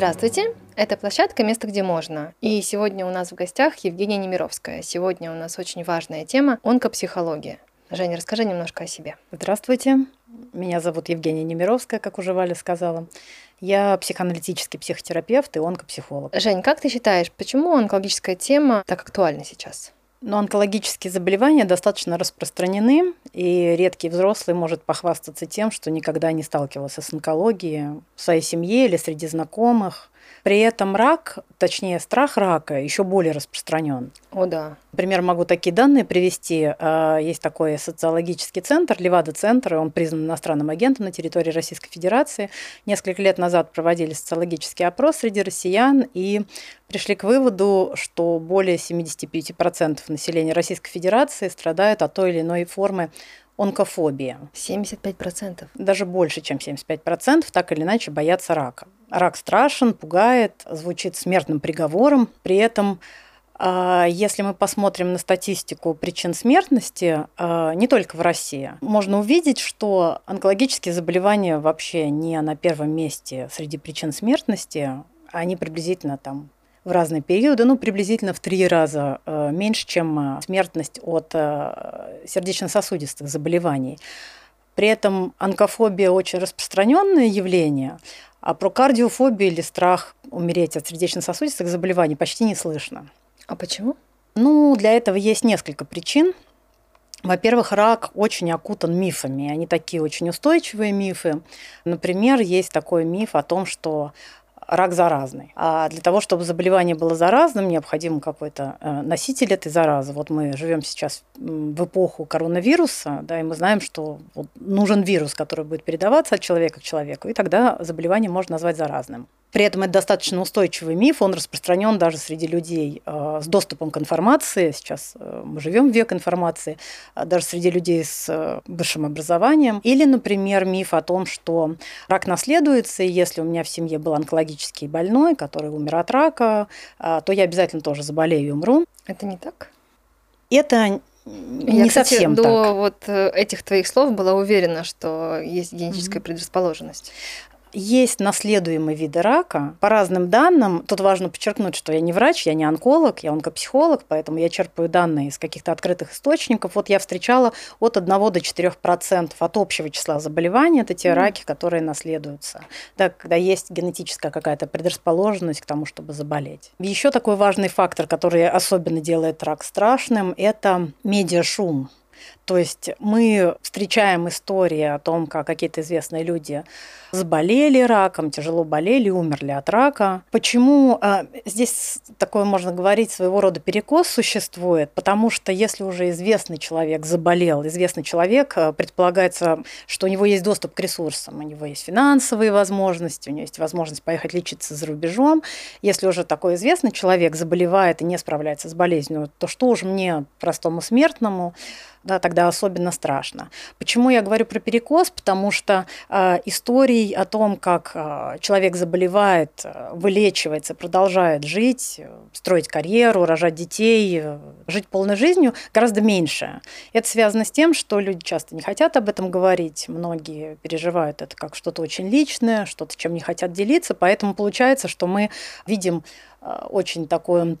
Здравствуйте, это площадка «Место, где можно». И сегодня у нас в гостях Евгения Немировская. Сегодня у нас очень важная тема – онкопсихология. Женя, расскажи немножко о себе. Здравствуйте, меня зовут Евгения Немировская, как уже Валя сказала. Я психоаналитический психотерапевт и онкопсихолог. Жень, как ты считаешь, почему онкологическая тема так актуальна сейчас? Но онкологические заболевания достаточно распространены, и редкий взрослый может похвастаться тем, что никогда не сталкивался с онкологией в своей семье или среди знакомых. При этом рак, точнее страх рака, еще более распространен. О, да. Например, могу такие данные привести. А, есть такой социологический центр, Левада-центр, он признан иностранным агентом на территории Российской Федерации. Несколько лет назад проводили социологический опрос среди россиян и пришли к выводу, что более 75% населения Российской Федерации страдают от той или иной формы онкофобии. 75%? Даже больше, чем 75%, так или иначе боятся рака. Рак страшен, пугает, звучит смертным приговором. При этом а, если мы посмотрим на статистику причин смертности, а, не только в России, можно увидеть, что онкологические заболевания вообще не на первом месте среди причин смертности, они приблизительно там в разные периоды, ну, приблизительно в три раза э, меньше, чем смертность от сердечно-сосудистых заболеваний. При этом онкофобия очень распространенное явление, а про кардиофобию или страх умереть от сердечно-сосудистых заболеваний почти не слышно. А почему? Ну, для этого есть несколько причин. Во-первых, рак очень окутан мифами. Они такие очень устойчивые мифы. Например, есть такой миф о том, что рак заразный. А для того, чтобы заболевание было заразным, необходим какой-то э, носитель этой заразы. Вот мы живем сейчас в эпоху коронавируса, да, и мы знаем, что вот нужен вирус, который будет передаваться от человека к человеку, и тогда заболевание можно назвать заразным. При этом это достаточно устойчивый миф, он распространен даже среди людей э, с доступом к информации. Сейчас э, мы живем в век информации, э, даже среди людей с высшим образованием. Или, например, миф о том, что рак наследуется, и если у меня в семье был онкологический больной, который умер от рака, то я обязательно тоже заболею и умру. Это не так? Это не Я, совсем до так. вот этих твоих слов была уверена, что есть генетическая mm-hmm. предрасположенность. Есть наследуемые виды рака. По разным данным, тут важно подчеркнуть, что я не врач, я не онколог, я онкопсихолог, поэтому я черпаю данные из каких-то открытых источников. Вот я встречала от 1 до 4 процентов от общего числа заболеваний. Это те mm. раки, которые наследуются. Да, когда есть генетическая какая-то предрасположенность к тому, чтобы заболеть. Еще такой важный фактор, который особенно делает рак страшным, это медиашум. То есть мы встречаем истории о том, как какие-то известные люди заболели раком, тяжело болели, умерли от рака. Почему а, здесь такое, можно говорить, своего рода перекос существует? Потому что если уже известный человек заболел, известный человек, а, предполагается, что у него есть доступ к ресурсам, у него есть финансовые возможности, у него есть возможность поехать лечиться за рубежом. Если уже такой известный человек заболевает и не справляется с болезнью, то что уже мне, простому смертному, да, тогда особенно страшно. Почему я говорю про перекос? Потому что э, историй о том, как э, человек заболевает, э, вылечивается, продолжает жить, строить карьеру, рожать детей, э, жить полной жизнью, гораздо меньше. Это связано с тем, что люди часто не хотят об этом говорить, многие переживают это как что-то очень личное, что-то, чем не хотят делиться, поэтому получается, что мы видим э, очень такое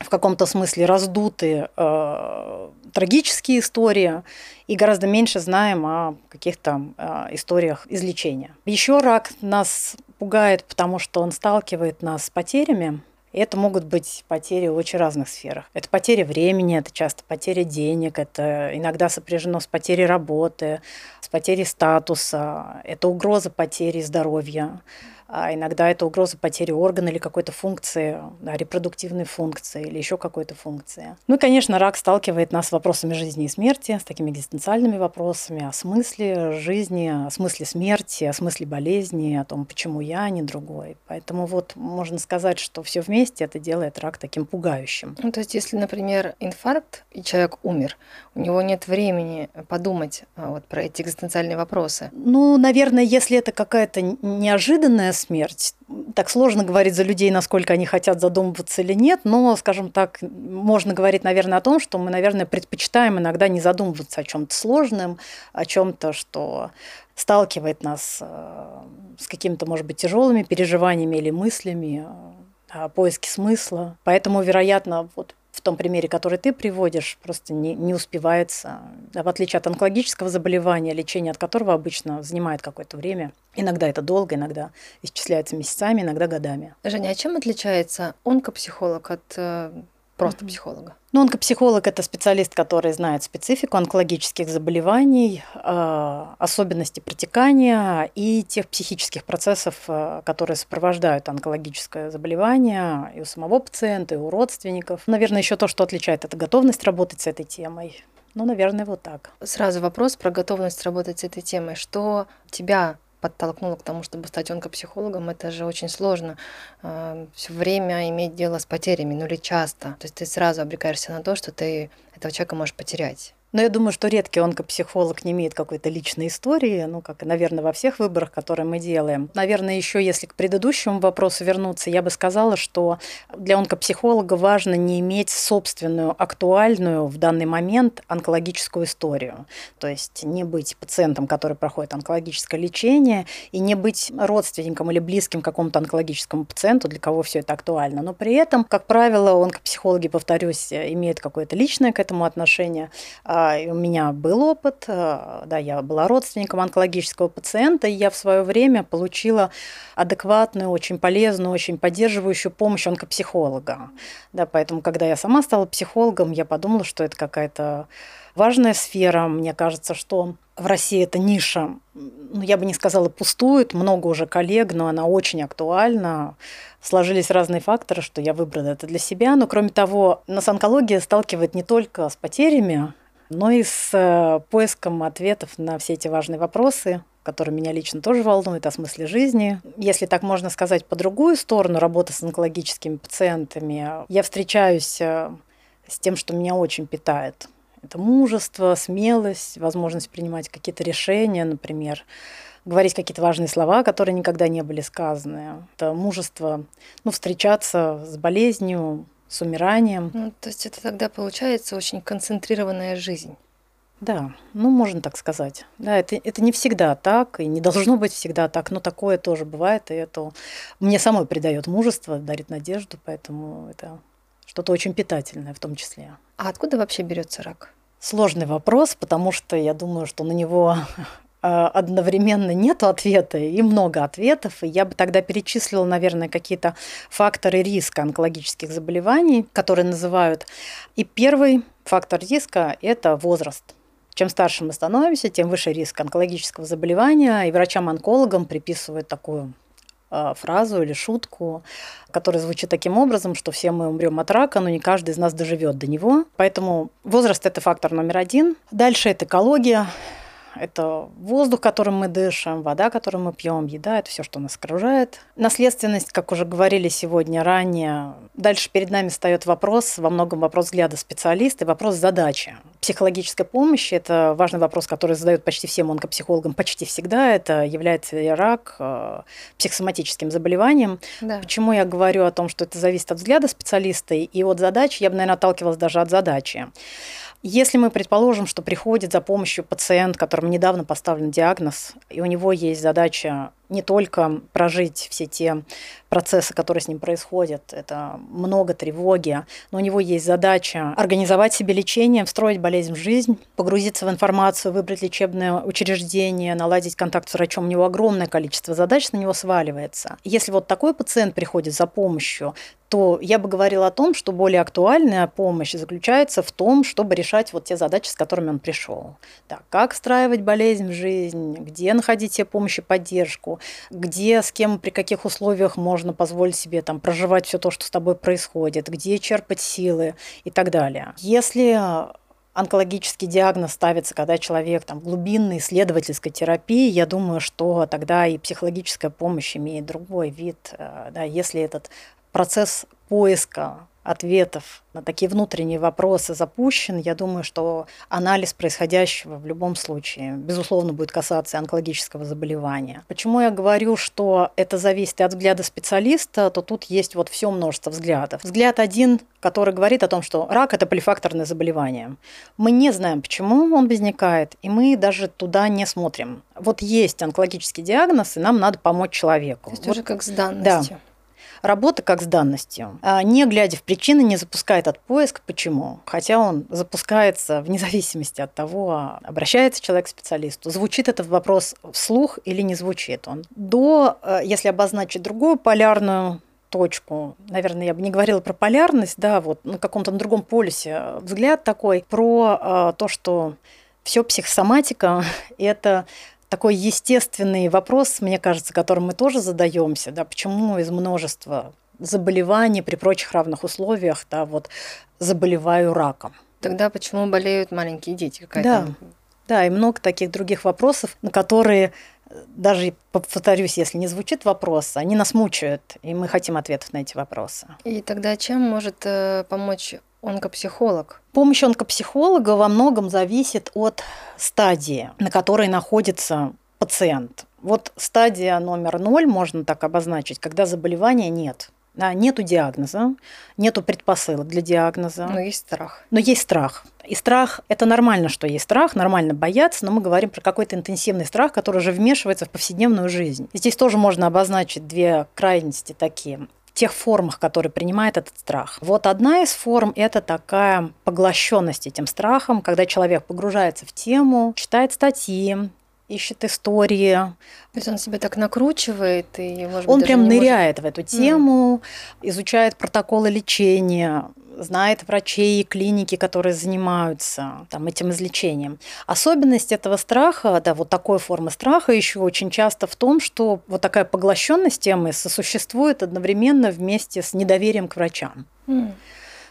в каком-то смысле раздутые э, трагические истории и гораздо меньше знаем о каких-то э, историях излечения. Еще рак нас пугает, потому что он сталкивает нас с потерями. Это могут быть потери в очень разных сферах. Это потеря времени, это часто потеря денег, это иногда сопряжено с потерей работы, с потерей статуса, это угроза потери здоровья а иногда это угроза потери органа или какой-то функции, да, репродуктивной функции или еще какой-то функции. Ну и, конечно, рак сталкивает нас с вопросами жизни и смерти, с такими экзистенциальными вопросами о смысле жизни, о смысле смерти, о смысле болезни, о том, почему я, а не другой. Поэтому вот можно сказать, что все вместе это делает рак таким пугающим. Ну, то есть, если, например, инфаркт, и человек умер, у него нет времени подумать а, вот про эти экзистенциальные вопросы. Ну, наверное, если это какая-то неожиданная смерть. Так сложно говорить за людей, насколько они хотят задумываться или нет, но, скажем так, можно говорить, наверное, о том, что мы, наверное, предпочитаем иногда не задумываться о чем-то сложном, о чем-то, что сталкивает нас э, с какими-то, может быть, тяжелыми переживаниями или мыслями, э, о поиске смысла. Поэтому, вероятно, вот в том примере, который ты приводишь, просто не, не успевается. А в отличие от онкологического заболевания, лечение от которого обычно занимает какое-то время. Иногда это долго, иногда исчисляется месяцами, иногда годами. Женя, а чем отличается онкопсихолог от э, просто mm-hmm. психолога? Ну, онкопсихолог – это специалист, который знает специфику онкологических заболеваний, а, особенности протекания и тех психических процессов, а, которые сопровождают онкологическое заболевание и у самого пациента, и у родственников. Наверное, еще то, что отличает, это готовность работать с этой темой. Ну, наверное, вот так. Сразу вопрос про готовность работать с этой темой. Что тебя подтолкнуло к тому, чтобы стать онкопсихологом, это же очень сложно. Э, Все время иметь дело с потерями, ну или часто. То есть ты сразу обрекаешься на то, что ты этого человека можешь потерять. Но я думаю, что редкий онкопсихолог не имеет какой-то личной истории, ну, как наверное, во всех выборах, которые мы делаем. Наверное, еще если к предыдущему вопросу вернуться, я бы сказала, что для онкопсихолога важно не иметь собственную, актуальную в данный момент онкологическую историю. То есть не быть пациентом, который проходит онкологическое лечение, и не быть родственником или близким какому-то онкологическому пациенту, для кого все это актуально. Но при этом, как правило, онкопсихологи, повторюсь, имеют какое-то личное к этому отношение у меня был опыт, э, да, я была родственником онкологического пациента, и я в свое время получила адекватную, очень полезную, очень поддерживающую помощь онкопсихолога. Да, поэтому, когда я сама стала психологом, я подумала, что это какая-то важная сфера. Мне кажется, что в России эта ниша, ну, я бы не сказала, пустует, много уже коллег, но она очень актуальна. Сложились разные факторы, что я выбрала это для себя. Но, кроме того, нас онкология сталкивает не только с потерями но и с э, поиском ответов на все эти важные вопросы, которые меня лично тоже волнуют, о смысле жизни. Если так можно сказать, по другую сторону работы с онкологическими пациентами, я встречаюсь э, с тем, что меня очень питает. Это мужество, смелость, возможность принимать какие-то решения, например, говорить какие-то важные слова, которые никогда не были сказаны. Это мужество ну, встречаться с болезнью, с умиранием. Ну, то есть это тогда получается очень концентрированная жизнь. Да, ну можно так сказать. Да, это, это не всегда так, и не должно быть всегда так, но такое тоже бывает, и это мне самой придает мужество, дарит надежду, поэтому это что-то очень питательное в том числе. А откуда вообще берется рак? Сложный вопрос, потому что я думаю, что на него одновременно нет ответа и много ответов. И я бы тогда перечислила, наверное, какие-то факторы риска онкологических заболеваний, которые называют. И первый фактор риска – это возраст. Чем старше мы становимся, тем выше риск онкологического заболевания. И врачам-онкологам приписывают такую а, фразу или шутку, которая звучит таким образом, что все мы умрем от рака, но не каждый из нас доживет до него. Поэтому возраст это фактор номер один. Дальше это экология, это воздух, которым мы дышим, вода, которую мы пьем, еда, это все, что нас окружает. Наследственность, как уже говорили сегодня ранее, дальше перед нами встает вопрос, во многом вопрос взгляда специалиста и вопрос задачи. Психологическая помощь – это важный вопрос, который задают почти всем онкопсихологам почти всегда. Это является ли рак э, психосоматическим заболеванием. Да. Почему я говорю о том, что это зависит от взгляда специалиста и от задачи, я бы, наверное, отталкивалась даже от задачи. Если мы предположим, что приходит за помощью пациент, которому недавно поставлен диагноз, и у него есть задача не только прожить все те процессы, которые с ним происходят, это много тревоги, но у него есть задача организовать себе лечение, встроить болезнь в жизнь, погрузиться в информацию, выбрать лечебное учреждение, наладить контакт с врачом. У него огромное количество задач на него сваливается. Если вот такой пациент приходит за помощью, то я бы говорила о том, что более актуальная помощь заключается в том, чтобы решать вот те задачи, с которыми он пришел. Так, как встраивать болезнь в жизнь, где находить себе помощь и поддержку, где, с кем, при каких условиях можно позволить себе там проживать все то, что с тобой происходит, где черпать силы и так далее. Если онкологический диагноз ставится, когда человек там, глубинной исследовательской терапии, я думаю, что тогда и психологическая помощь имеет другой вид. Э, да, если этот процесс поиска ответов на такие внутренние вопросы запущен, я думаю, что анализ происходящего в любом случае, безусловно, будет касаться онкологического заболевания. Почему я говорю, что это зависит от взгляда специалиста, то тут есть вот все множество взглядов. Взгляд один, который говорит о том, что рак – это полифакторное заболевание. Мы не знаем, почему он возникает, и мы даже туда не смотрим. Вот есть онкологический диагноз, и нам надо помочь человеку. То есть вот, уже как с данностью. Да работа как с данностью. А не глядя в причины, не запускает этот поиск. Почему? Хотя он запускается вне зависимости от того, обращается человек к специалисту, звучит этот вопрос вслух или не звучит он. До, э, если обозначить другую полярную точку. Наверное, я бы не говорила про полярность, да, вот на каком-то другом полюсе взгляд такой про э, то, что все психосоматика – это такой естественный вопрос, мне кажется, которым мы тоже задаемся, да, почему из множества заболеваний при прочих равных условиях, да, вот заболеваю раком. Тогда почему болеют маленькие дети? Да, да, и много таких других вопросов, на которые даже повторюсь, если не звучит вопрос, они нас мучают, и мы хотим ответов на эти вопросы. И тогда чем может э, помочь онкопсихолог? Помощь онкопсихолога во многом зависит от стадии, на которой находится пациент. Вот стадия номер ноль, можно так обозначить, когда заболевания нет. Нету диагноза, нету предпосылок для диагноза. Но есть страх. Но есть страх. И страх – это нормально, что есть страх, нормально бояться, но мы говорим про какой-то интенсивный страх, который уже вмешивается в повседневную жизнь. Здесь тоже можно обозначить две крайности такие тех формах, которые принимает этот страх. Вот одна из форм – это такая поглощенность этим страхом, когда человек погружается в тему, читает статьи, ищет истории. То есть он себя так накручивает и, может Он прям ныряет может... в эту тему, mm. изучает протоколы лечения, знает врачей и клиники, которые занимаются там, этим излечением. Особенность этого страха, да, вот такой формы страха еще очень часто в том, что вот такая поглощенность темы сосуществует одновременно вместе с недоверием к врачам. Mm.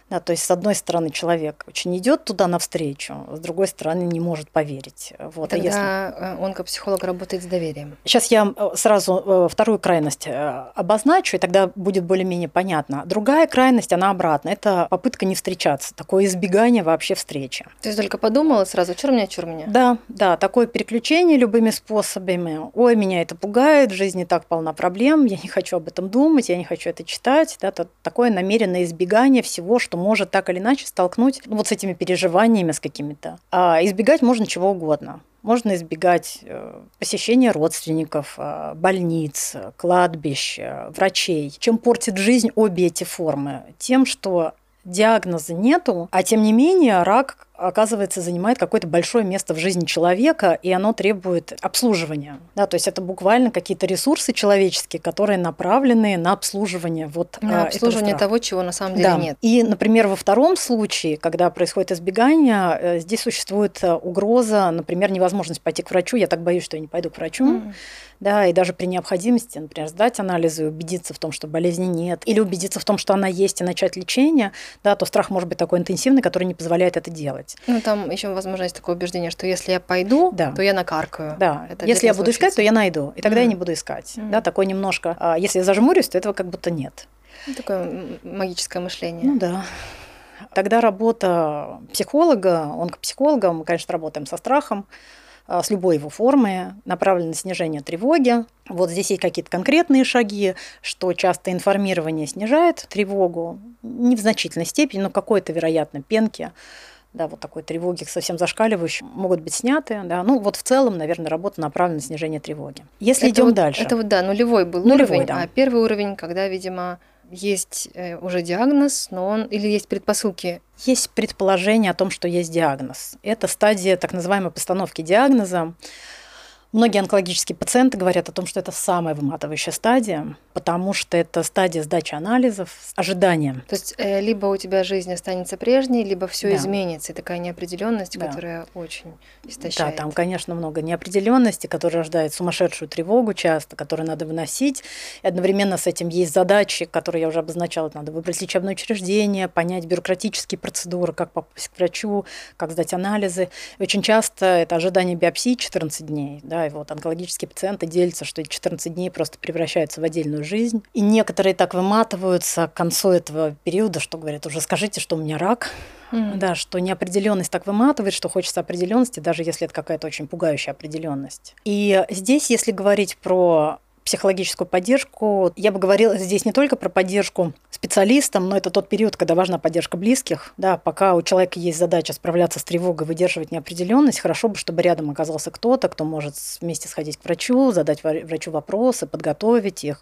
Да, то есть, с одной стороны, человек очень идет туда навстречу, с другой стороны, не может поверить. Вот, Тогда а если... онкопсихолог работает с доверием. Сейчас я э, сразу э, вторую крайность э, обозначу, и тогда будет более-менее понятно. Другая крайность, она обратная. Это попытка не встречаться, такое избегание вообще встречи. То есть только подумала сразу, чур меня, чур меня. Да, да, такое переключение любыми способами. Ой, меня это пугает, в жизни так полна проблем, я не хочу об этом думать, я не хочу это читать. Да, такое намеренное избегание всего, что может так или иначе столкнуть ну, вот с этими переживаниями, с какими-то. А избегать можно чего угодно. Можно избегать э, посещения родственников, э, больниц, кладбищ, врачей. Чем портит жизнь обе эти формы? Тем, что диагноза нету, а тем не менее рак оказывается, занимает какое-то большое место в жизни человека, и оно требует обслуживания. Да, то есть это буквально какие-то ресурсы человеческие, которые направлены на обслуживание вот на обслуживание того, чего на самом деле да. нет. И, например, во втором случае, когда происходит избегание, э, здесь существует э, угроза, например, невозможность пойти к врачу. Я так боюсь, что я не пойду к врачу. Mm. Да, и даже при необходимости, например, сдать анализы и убедиться в том, что болезни нет, или убедиться в том, что она есть, и начать лечение, да, то страх может быть такой интенсивный, который не позволяет это делать делать. Ну, там еще, возможно, есть такое убеждение, что если я пойду, да. то я накаркаю. Да, Это если я буду случится. искать, то я найду, и тогда mm. я не буду искать. Mm. Да, такое немножко, а, если я зажмурюсь, то этого как будто нет. Ну, такое магическое мышление. Ну да. Тогда работа психолога, онкопсихолога, мы, конечно, работаем со страхом, а, с любой его формы, направлена на снижение тревоги. Вот здесь есть какие-то конкретные шаги, что часто информирование снижает тревогу, не в значительной степени, но какой-то, вероятно, пенки да, вот такой тревоги совсем зашкаливающей, могут быть сняты. Да. Ну, вот в целом, наверное, работа направлена на снижение тревоги. Если идем вот, дальше. Это вот, да, нулевой был нулевой, уровень, да. а первый уровень, когда, видимо, есть э, уже диагноз, но он или есть предпосылки? Есть предположение о том, что есть диагноз. Это стадия так называемой постановки диагноза. Многие онкологические пациенты говорят о том, что это самая выматывающая стадия, потому что это стадия сдачи анализов с ожиданием. То есть э, либо у тебя жизнь останется прежней, либо все да. изменится. И такая неопределенность, да. которая очень истощает. Да, там, конечно, много неопределенности, которая рождает сумасшедшую тревогу часто, которую надо выносить. И одновременно с этим есть задачи, которые я уже обозначала. Надо выбрать лечебное учреждение, понять бюрократические процедуры, как попасть к врачу, как сдать анализы. И очень часто это ожидание биопсии 14 дней. Да, да, и вот онкологические пациенты делятся, что эти 14 дней просто превращаются в отдельную жизнь. И некоторые так выматываются к концу этого периода, что говорят, уже скажите, что у меня рак, Mm. Да, что неопределенность так выматывает, что хочется определенности, даже если это какая-то очень пугающая определенность. И здесь, если говорить про психологическую поддержку. Я бы говорила здесь не только про поддержку специалистам, но это тот период, когда важна поддержка близких. Да, пока у человека есть задача справляться с тревогой, выдерживать неопределенность, хорошо бы, чтобы рядом оказался кто-то, кто может вместе сходить к врачу, задать врачу вопросы, подготовить их,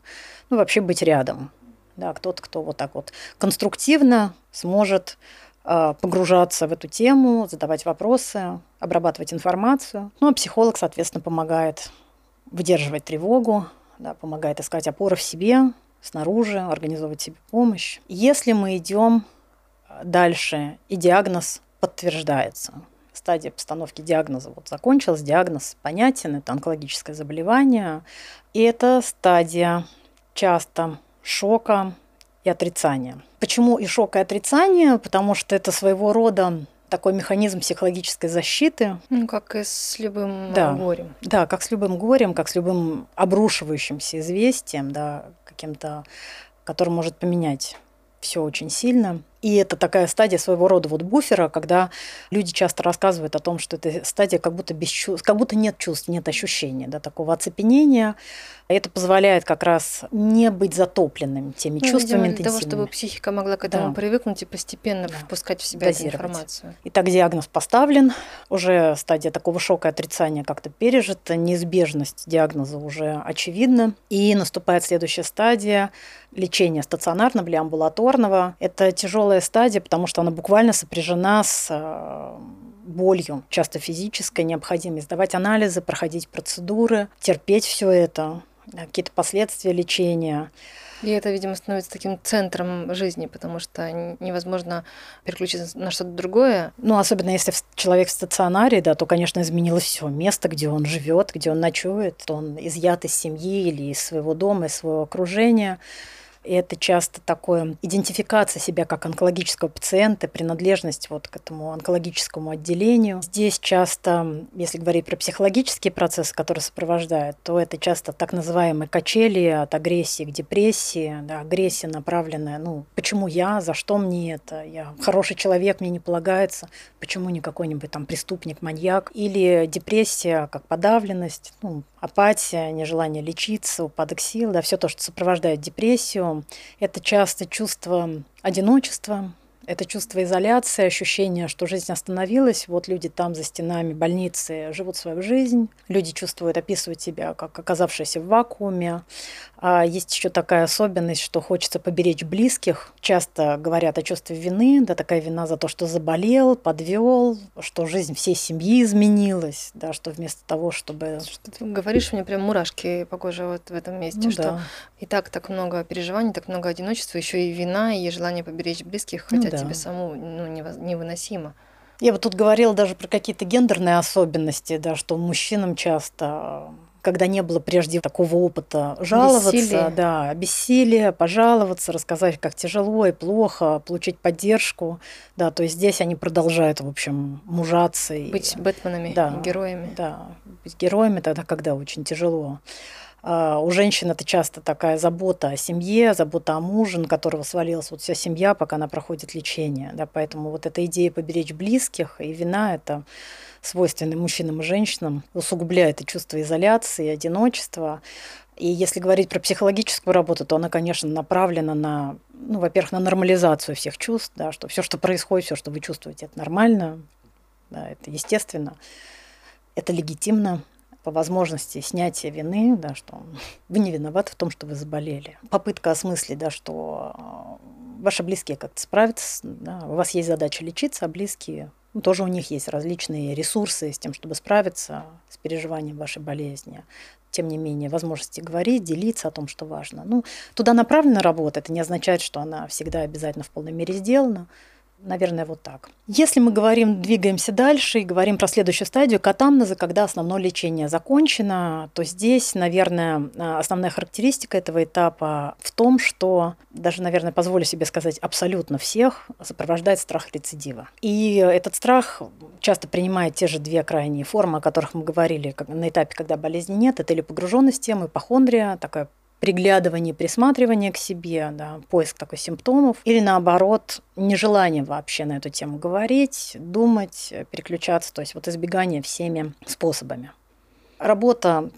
ну, вообще быть рядом. Да, кто-то, кто вот так вот конструктивно сможет а, погружаться в эту тему, задавать вопросы, обрабатывать информацию. Ну, а психолог, соответственно, помогает выдерживать тревогу, да, помогает искать опоры в себе, снаружи, организовывать себе помощь. Если мы идем дальше, и диагноз подтверждается, стадия постановки диагноза вот закончилась, диагноз понятен, это онкологическое заболевание, и это стадия часто шока и отрицания. Почему и шок, и отрицание? Потому что это своего рода такой механизм психологической защиты. Ну, как и с любым да. горем. Да, как с любым горем, как с любым обрушивающимся известием, да, каким-то, который может поменять все очень сильно. И это такая стадия своего рода вот буфера, когда люди часто рассказывают о том, что это стадия как будто без чувств, как будто нет чувств, нет ощущения, да, такого оцепенения. Это позволяет как раз не быть затопленным теми ну, чувствами видимо, для того, чтобы психика могла к этому да. привыкнуть и постепенно да. впускать в себя эту информацию. Итак, диагноз поставлен, уже стадия такого шока и отрицания как-то пережита, неизбежность диагноза уже очевидна, и наступает следующая стадия лечения стационарного или амбулаторного. Это тяжелая тяжелая стадия, потому что она буквально сопряжена с э, болью, часто физической, необходимо сдавать анализы, проходить процедуры, терпеть все это, какие-то последствия лечения. И это, видимо, становится таким центром жизни, потому что невозможно переключиться на что-то другое. Ну, особенно если человек в стационаре, да, то, конечно, изменилось все место, где он живет, где он ночует, то он изъят из семьи или из своего дома, из своего окружения. И это часто такое идентификация себя как онкологического пациента, принадлежность вот к этому онкологическому отделению. Здесь часто, если говорить про психологические процессы, которые сопровождают, то это часто так называемые качели от агрессии к депрессии. Да, агрессия направленная, ну, почему я, за что мне это, я хороший человек, мне не полагается, почему не какой-нибудь там преступник, маньяк. Или депрессия как подавленность, ну, апатия, нежелание лечиться, упадок сил, да, все то, что сопровождает депрессию, это часто чувство одиночества, это чувство изоляции, ощущение, что жизнь остановилась. Вот люди там за стенами больницы живут свою жизнь. Люди чувствуют, описывают себя как оказавшиеся в вакууме. А есть еще такая особенность, что хочется поберечь близких. Часто говорят о чувстве вины, да, такая вина за то, что заболел, подвел, что жизнь всей семьи изменилась, да, что вместо того, чтобы... Что ты говоришь, мне прям мурашки по коже вот в этом месте, ну, что да. и так так много переживаний, так много одиночества, еще и вина, и желание поберечь близких, хотя ну, да. тебе саму ну, невыносимо. Я вот тут говорила даже про какие-то гендерные особенности, да, что мужчинам часто когда не было прежде такого опыта жаловаться, бессилие. да, бессилие, пожаловаться, рассказать, как тяжело и плохо, получить поддержку, да, то есть здесь они продолжают, в общем, мужаться. Быть и, Бэтменами, да, героями. Да, быть героями тогда, когда очень тяжело. А у женщин это часто такая забота о семье, забота о муже, на которого свалилась вот вся семья, пока она проходит лечение. Да, поэтому вот эта идея поберечь близких и вина – это свойственны мужчинам и женщинам, усугубляет это чувство изоляции, одиночества. И если говорить про психологическую работу, то она, конечно, направлена на, ну, во-первых, на нормализацию всех чувств, да, что все, что происходит, все, что вы чувствуете, это нормально, да, это естественно, это легитимно, по возможности снятия вины, да, что вы не виноваты в том, что вы заболели. Попытка осмыслить, да, что э, ваши близкие как-то справятся, да, у вас есть задача лечиться, а близкие тоже у них есть различные ресурсы с тем, чтобы справиться с переживанием вашей болезни. Тем не менее, возможности говорить, делиться о том, что важно. Ну, туда направлена работа, это не означает, что она всегда обязательно в полной мере сделана. Наверное, вот так. Если мы говорим, двигаемся дальше и говорим про следующую стадию катамнеза, когда основное лечение закончено, то здесь, наверное, основная характеристика этого этапа в том, что даже, наверное, позволю себе сказать, абсолютно всех сопровождает страх рецидива. И этот страх часто принимает те же две крайние формы, о которых мы говорили на этапе, когда болезни нет. Это или погруженность темы, ипохондрия, такая приглядывание, присматривание к себе, да, поиск такой симптомов, или наоборот, нежелание вообще на эту тему говорить, думать, переключаться, то есть вот избегание всеми способами. Работа,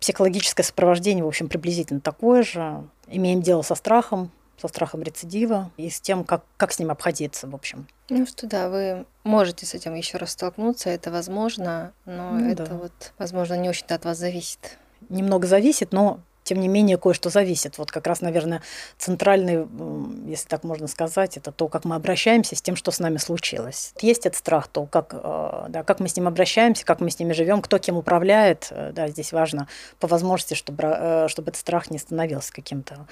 психологическое сопровождение, в общем, приблизительно такое же. Имеем дело со страхом, со страхом рецидива и с тем, как, как с ним обходиться, в общем. Ну что да, вы можете с этим еще раз столкнуться, это возможно, но ну, это да. вот, возможно, не очень-то от вас зависит. Немного зависит, но тем не менее, кое-что зависит. Вот как раз, наверное, центральный, если так можно сказать, это то, как мы обращаемся с тем, что с нами случилось. Есть этот страх, то, как, э, да, как мы с ним обращаемся, как мы с ними живем, кто кем управляет. Э, да, здесь важно по возможности, чтобы, э, чтобы этот страх не становился каким-то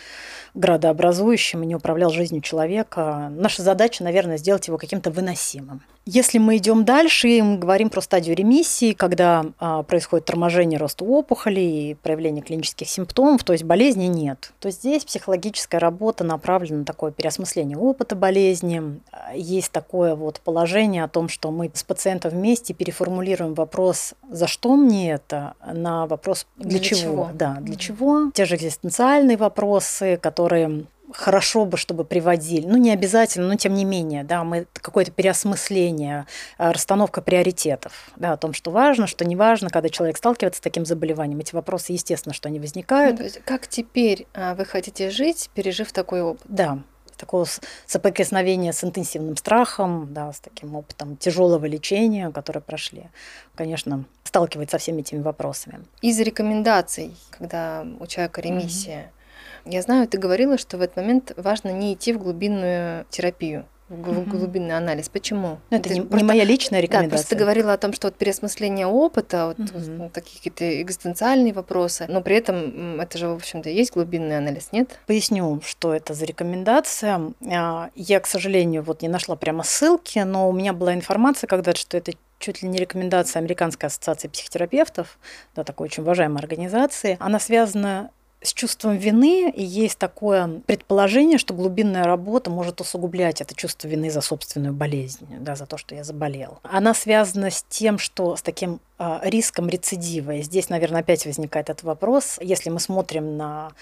градообразующим и не управлял жизнью человека. Наша задача, наверное, сделать его каким-то выносимым. Если мы идем дальше, и мы говорим про стадию ремиссии, когда а, происходит торможение роста опухолей и проявление клинических симптомов, то есть болезни нет, то здесь психологическая работа направлена на такое переосмысление опыта болезни. Есть такое вот положение о том, что мы с пациентом вместе переформулируем вопрос, за что мне это, на вопрос для, для чего. чего. Да, для mm-hmm. чего. Те же экзистенциальные вопросы, которые хорошо бы, чтобы приводили, ну не обязательно, но тем не менее, да, мы какое-то переосмысление, э, расстановка приоритетов, да, о том, что важно, что не важно, когда человек сталкивается с таким заболеванием, эти вопросы, естественно, что они возникают. Ну, как теперь а, вы хотите жить, пережив такой опыт? Да, такого соприкосновения с интенсивным страхом, да, с таким опытом тяжелого лечения, которое прошли, конечно, сталкивается со всеми этими вопросами. Из рекомендаций, когда у человека ремиссия, mm-hmm я знаю, ты говорила, что в этот момент важно не идти в глубинную терапию в глубинный анализ. Почему? Ну, это, это не, просто, не моя личная рекомендация. Да, просто ты говорила о том, что вот переосмысление опыта, вот, угу. вот такие какие-то экзистенциальные вопросы, но при этом это же, в общем-то, есть глубинный анализ, нет? Поясню, что это за рекомендация. А, я, к сожалению, вот не нашла прямо ссылки, но у меня была информация когда-то, что это чуть ли не рекомендация Американской ассоциации психотерапевтов, да, такой очень уважаемой организации. Она связана с чувством вины, и есть такое предположение, что глубинная работа может усугублять это чувство вины за собственную болезнь, да, за то, что я заболел. Она связана с тем, что с таким э, риском рецидива. И здесь, наверное, опять возникает этот вопрос. Если мы смотрим на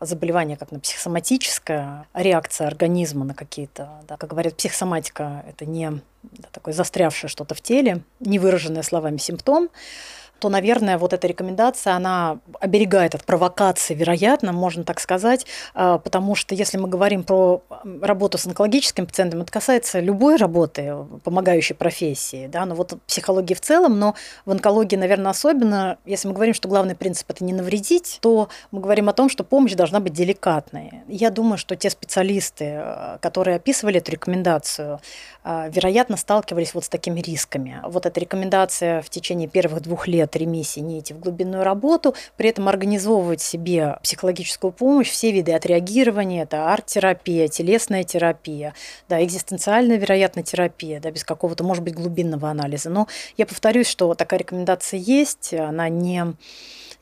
заболевание как на психосоматическое, реакция организма на какие-то, да, как говорят, психосоматика – это не да, такое застрявшее что-то в теле, не выраженное словами симптом, то, наверное, вот эта рекомендация, она оберегает от провокации, вероятно, можно так сказать, а, потому что если мы говорим про работу с онкологическим пациентом, это касается любой работы, помогающей профессии, да, но вот психологии в целом, но в онкологии, наверное, особенно, если мы говорим, что главный принцип – это не навредить, то мы говорим о том, что помощь должна быть деликатной. Я думаю, что те специалисты, которые описывали эту рекомендацию, вероятно, сталкивались вот с такими рисками. Вот эта рекомендация в течение первых двух лет ремиссии не идти в глубинную работу, при этом организовывать себе психологическую помощь, все виды отреагирования, это арт-терапия, телесная терапия, да, экзистенциальная, вероятно, терапия, да, без какого-то, может быть, глубинного анализа. Но я повторюсь, что такая рекомендация есть, она не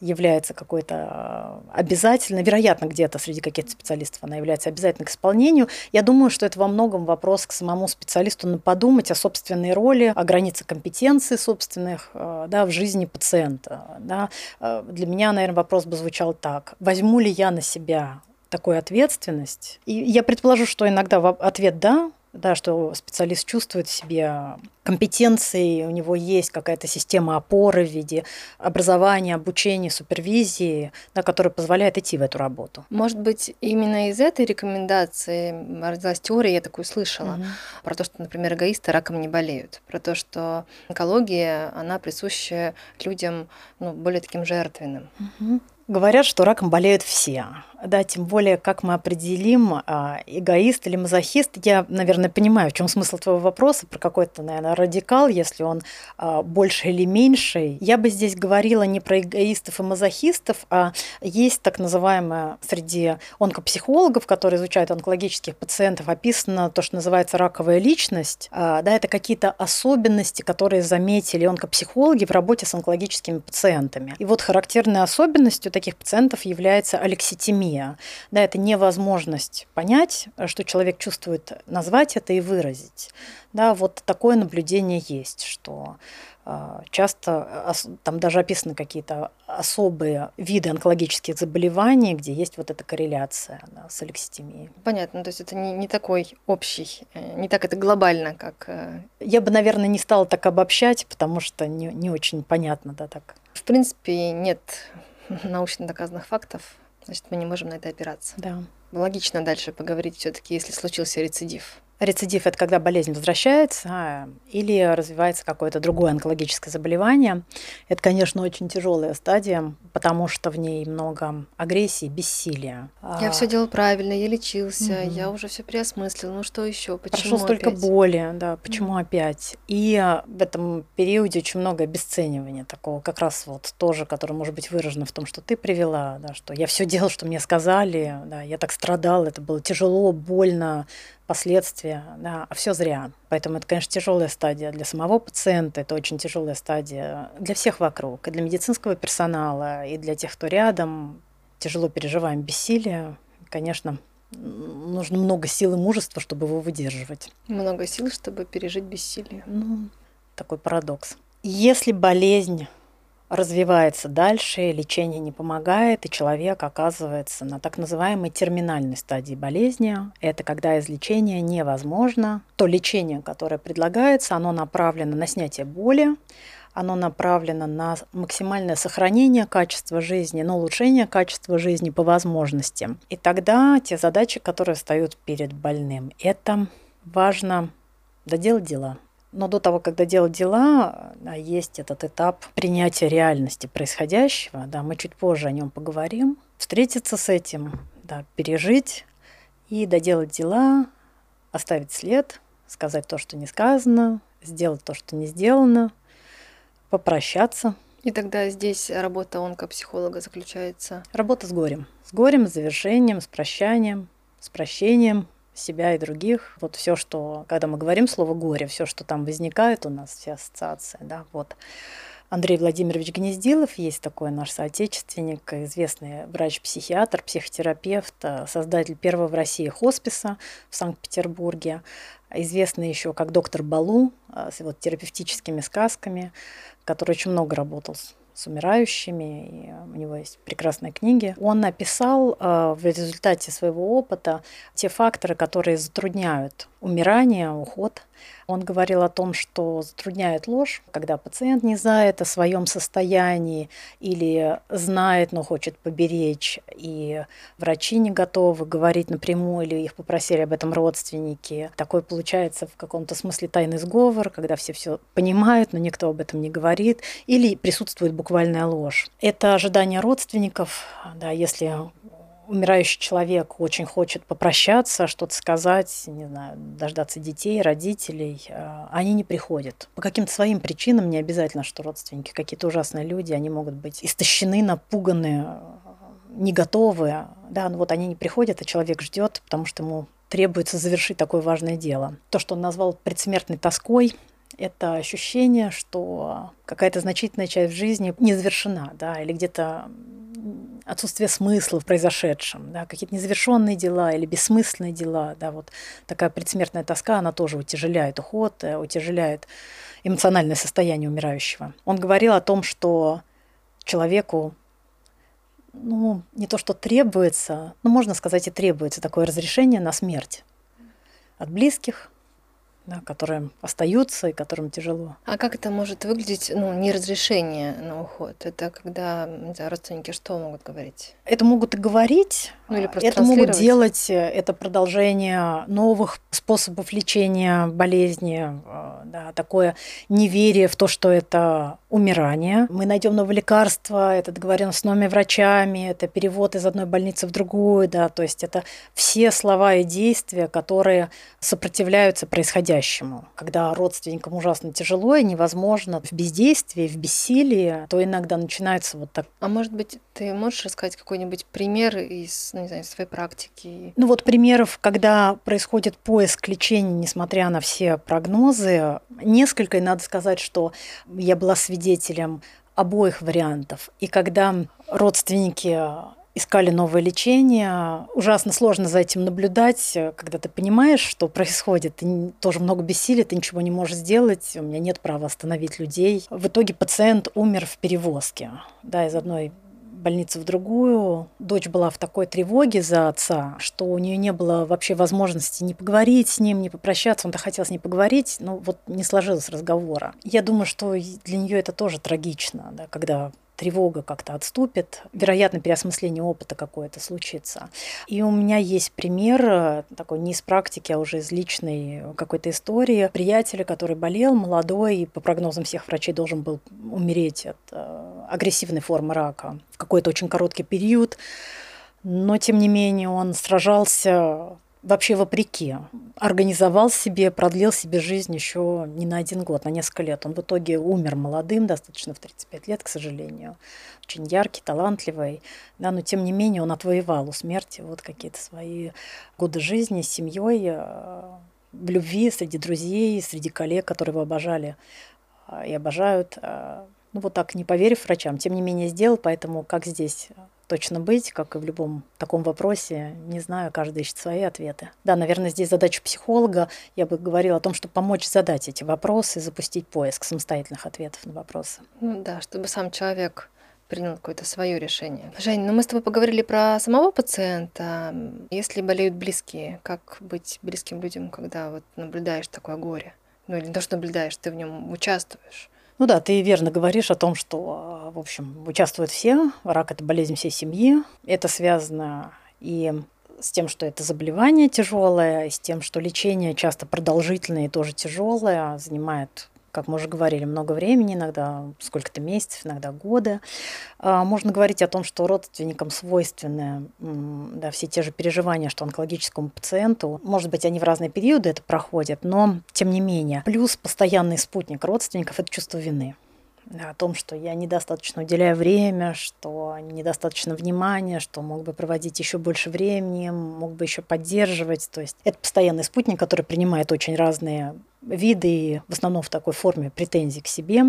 является какой-то э, обязательной, вероятно, где-то среди каких-то специалистов она является обязательной к исполнению. Я думаю, что это во многом вопрос к самому специалисту на подумать о собственной роли, о границе компетенции собственных э, да, в жизни пациента. Да. Э, для меня, наверное, вопрос бы звучал так. Возьму ли я на себя такую ответственность? И я предположу, что иногда ответ «да», да, что специалист чувствует в себе компетенции, у него есть какая-то система опоры в виде образования, обучения, супервизии, да, которая позволяет идти в эту работу. Может быть, именно из этой рекомендации родилась теория, я такую слышала, угу. про то, что, например, эгоисты раком не болеют, про то, что онкология, она присуща людям ну, более таким жертвенным. Угу. Говорят, что раком болеют все. Да, тем более, как мы определим, а, эгоист или мазохист. Я, наверное, понимаю, в чем смысл твоего вопроса, про какой-то, наверное, радикал, если он а, больше или меньше. Я бы здесь говорила не про эгоистов и мазохистов, а есть так называемая среди онкопсихологов, которые изучают онкологических пациентов, описано то, что называется раковая личность. А, да, это какие-то особенности, которые заметили онкопсихологи в работе с онкологическими пациентами. И вот характерной особенностью таких пациентов является алекситимия. Да, это невозможность понять, что человек чувствует, назвать это и выразить. Да, вот такое наблюдение есть, что а, часто там даже описаны какие-то особые виды онкологических заболеваний, где есть вот эта корреляция да, с алекситимией. Понятно, то есть это не, не такой общий, э, не так это глобально, как... Э, Я бы, наверное, не стала так обобщать, потому что не, не очень понятно, да, так. В принципе, нет научно доказанных фактов Значит, мы не можем на это опираться. Да. Логично дальше поговорить все-таки, если случился рецидив. Рецидив – это когда болезнь возвращается а, или развивается какое-то другое онкологическое заболевание. Это, конечно, очень тяжелая стадия, потому что в ней много агрессии, бессилия. Я все делал правильно, я лечился, угу. я уже все переосмыслил. Ну что еще? Почему Прошло столько опять? боли, да, почему угу. опять? И в этом периоде очень много обесценивания такого, как раз вот тоже, которое может быть выражено в том, что ты привела, да, что я все делал, что мне сказали, да, я так страдал, это было тяжело, больно, последствия, да, а все зря. Поэтому это, конечно, тяжелая стадия для самого пациента, это очень тяжелая стадия для всех вокруг, и для медицинского персонала, и для тех, кто рядом. Тяжело переживаем бессилие, конечно, нужно много сил и мужества, чтобы его выдерживать. Много сил, чтобы пережить бессилие. Ну, такой парадокс. Если болезнь развивается дальше, лечение не помогает, и человек оказывается на так называемой терминальной стадии болезни. Это когда излечение невозможно. То лечение, которое предлагается, оно направлено на снятие боли, оно направлено на максимальное сохранение качества жизни, на улучшение качества жизни по возможности. И тогда те задачи, которые встают перед больным, это важно доделать дела, но до того, когда делать дела, есть этот этап принятия реальности происходящего. Да, мы чуть позже о нем поговорим. Встретиться с этим, да, пережить и доделать дела, оставить след, сказать то, что не сказано, сделать то, что не сделано, попрощаться. И тогда здесь работа онкопсихолога заключается? Работа с горем. С горем, с завершением, с прощанием, с прощением, себя и других. Вот все, что, когда мы говорим слово горе, все, что там возникает у нас, все ассоциации, да, вот. Андрей Владимирович Гнездилов есть такой наш соотечественник, известный врач-психиатр, психотерапевт, создатель первого в России хосписа в Санкт-Петербурге, известный еще как доктор Балу с его терапевтическими сказками, который очень много работал с с умирающими, и у него есть прекрасные книги. Он написал э, в результате своего опыта те факторы, которые затрудняют умирание, уход. Он говорил о том, что затрудняет ложь, когда пациент не знает о своем состоянии или знает, но хочет поберечь, и врачи не готовы говорить напрямую, или их попросили об этом родственники. Такой получается в каком-то смысле тайный сговор, когда все все понимают, но никто об этом не говорит, или присутствует буквальная ложь. Это ожидание родственников, да, если умирающий человек очень хочет попрощаться, что-то сказать, не знаю, дождаться детей, родителей, э, они не приходят. По каким-то своим причинам, не обязательно, что родственники, какие-то ужасные люди, они могут быть истощены, напуганы, не готовы. Да, ну вот они не приходят, а человек ждет, потому что ему требуется завершить такое важное дело. То, что он назвал предсмертной тоской, это ощущение, что какая-то значительная часть жизни не завершена, да, или где-то отсутствие смысла в произошедшем, да, какие-то незавершенные дела или бессмысленные дела, да, вот такая предсмертная тоска, она тоже утяжеляет уход, э, утяжеляет эмоциональное состояние умирающего. Он говорил о том, что человеку ну, не то, что требуется, но можно сказать и требуется такое разрешение на смерть от близких, да, которые остаются и которым тяжело. А как это может выглядеть, ну, не разрешение на уход? Это когда знаю, родственники что могут говорить? Это могут и говорить, ну, или просто это могут делать, э, это продолжение новых способов лечения болезни, э, да, такое неверие в то, что это умирание. Мы найдем новое лекарство, это договоренность с новыми врачами, это перевод из одной больницы в другую, да, то есть это все слова и действия, которые сопротивляются происходящему. Когда родственникам ужасно тяжело и невозможно в бездействии, в бессилии, то иногда начинается вот так. А может быть, ты можешь рассказать какой-нибудь пример из, ну, не знаю, своей практики? Ну вот примеров, когда происходит поиск лечения, несмотря на все прогнозы, несколько, и надо сказать, что я была свидетелем обоих вариантов. И когда родственники искали новое лечение. Ужасно сложно за этим наблюдать, когда ты понимаешь, что происходит. Ты тоже много бессилия, ты ничего не можешь сделать, у меня нет права остановить людей. В итоге пациент умер в перевозке да, из одной больницы в другую. Дочь была в такой тревоге за отца, что у нее не было вообще возможности не поговорить с ним, не попрощаться. Он-то хотел с ней поговорить, но вот не сложилось разговора. Я думаю, что для нее это тоже трагично, да, когда тревога как-то отступит, вероятно, переосмысление опыта какое-то случится. И у меня есть пример, э, такой не из практики, а уже из личной какой-то истории, приятеля, который болел, молодой, и по прогнозам всех врачей должен был умереть от э, агрессивной формы рака в какой-то очень короткий период. Но, тем не менее, он сражался вообще вопреки. Организовал себе, продлил себе жизнь еще не на один год, на несколько лет. Он в итоге умер молодым, достаточно в 35 лет, к сожалению. Очень яркий, талантливый. Да, но тем не менее он отвоевал у смерти вот какие-то свои годы жизни с семьей, э, в любви среди друзей, среди коллег, которые его обожали э, и обожают. Э, ну вот так, не поверив врачам, тем не менее сделал, поэтому как здесь точно быть, как и в любом таком вопросе. Не знаю, каждый ищет свои ответы. Да, наверное, здесь задача психолога, я бы говорила о том, чтобы помочь задать эти вопросы, запустить поиск самостоятельных ответов на вопросы. Ну да, чтобы сам человек принял какое-то свое решение. Жень, ну мы с тобой поговорили про самого пациента. Если болеют близкие, как быть близким людям, когда вот наблюдаешь такое горе? Ну или не то, что наблюдаешь, ты в нем участвуешь. Ну да, ты верно говоришь о том, что, в общем, участвуют все. Рак – это болезнь всей семьи. Это связано и с тем, что это заболевание тяжелое, и с тем, что лечение часто продолжительное и тоже тяжелое, занимает как мы уже говорили, много времени, иногда сколько-то месяцев, иногда годы. А, можно говорить о том, что родственникам свойственны да, все те же переживания, что онкологическому пациенту. Может быть, они в разные периоды это проходят, но тем не менее. Плюс постоянный спутник родственников – это чувство вины о том, что я недостаточно уделяю время, что недостаточно внимания, что мог бы проводить еще больше времени, мог бы еще поддерживать. То есть это постоянный спутник, который принимает очень разные виды, в основном в такой форме претензий к себе.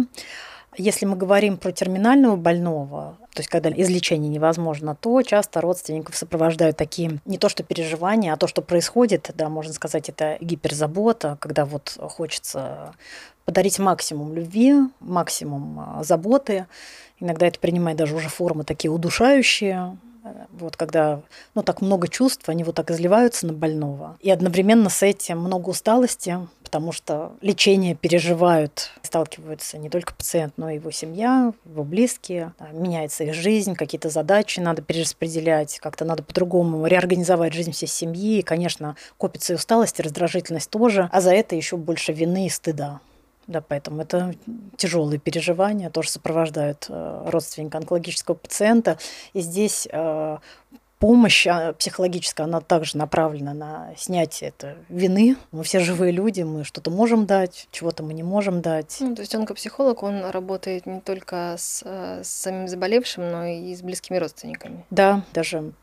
Если мы говорим про терминального больного, то есть когда излечение невозможно, то часто родственников сопровождают такие не то что переживания, а то, что происходит, да, можно сказать, это гиперзабота, когда вот хочется подарить максимум любви, максимум а, заботы. Иногда это принимает даже уже формы такие удушающие, вот когда ну, так много чувств, они вот так изливаются на больного. И одновременно с этим много усталости, потому что лечение переживают, сталкиваются не только пациент, но и его семья, его близкие. Меняется их жизнь, какие-то задачи надо перераспределять, как-то надо по-другому реорганизовать жизнь всей семьи. И, конечно, копится и усталость, и раздражительность тоже, а за это еще больше вины и стыда. Да, поэтому это тяжелые переживания, тоже сопровождают э, родственника онкологического пациента. И здесь э, помощь а, психологическая, она также направлена на снятие это вины. Мы все живые люди, мы что-то можем дать, чего-то мы не можем дать. Ну, то есть онкопсихолог, он работает не только с, э, с самим заболевшим, но и с близкими родственниками. Да, даже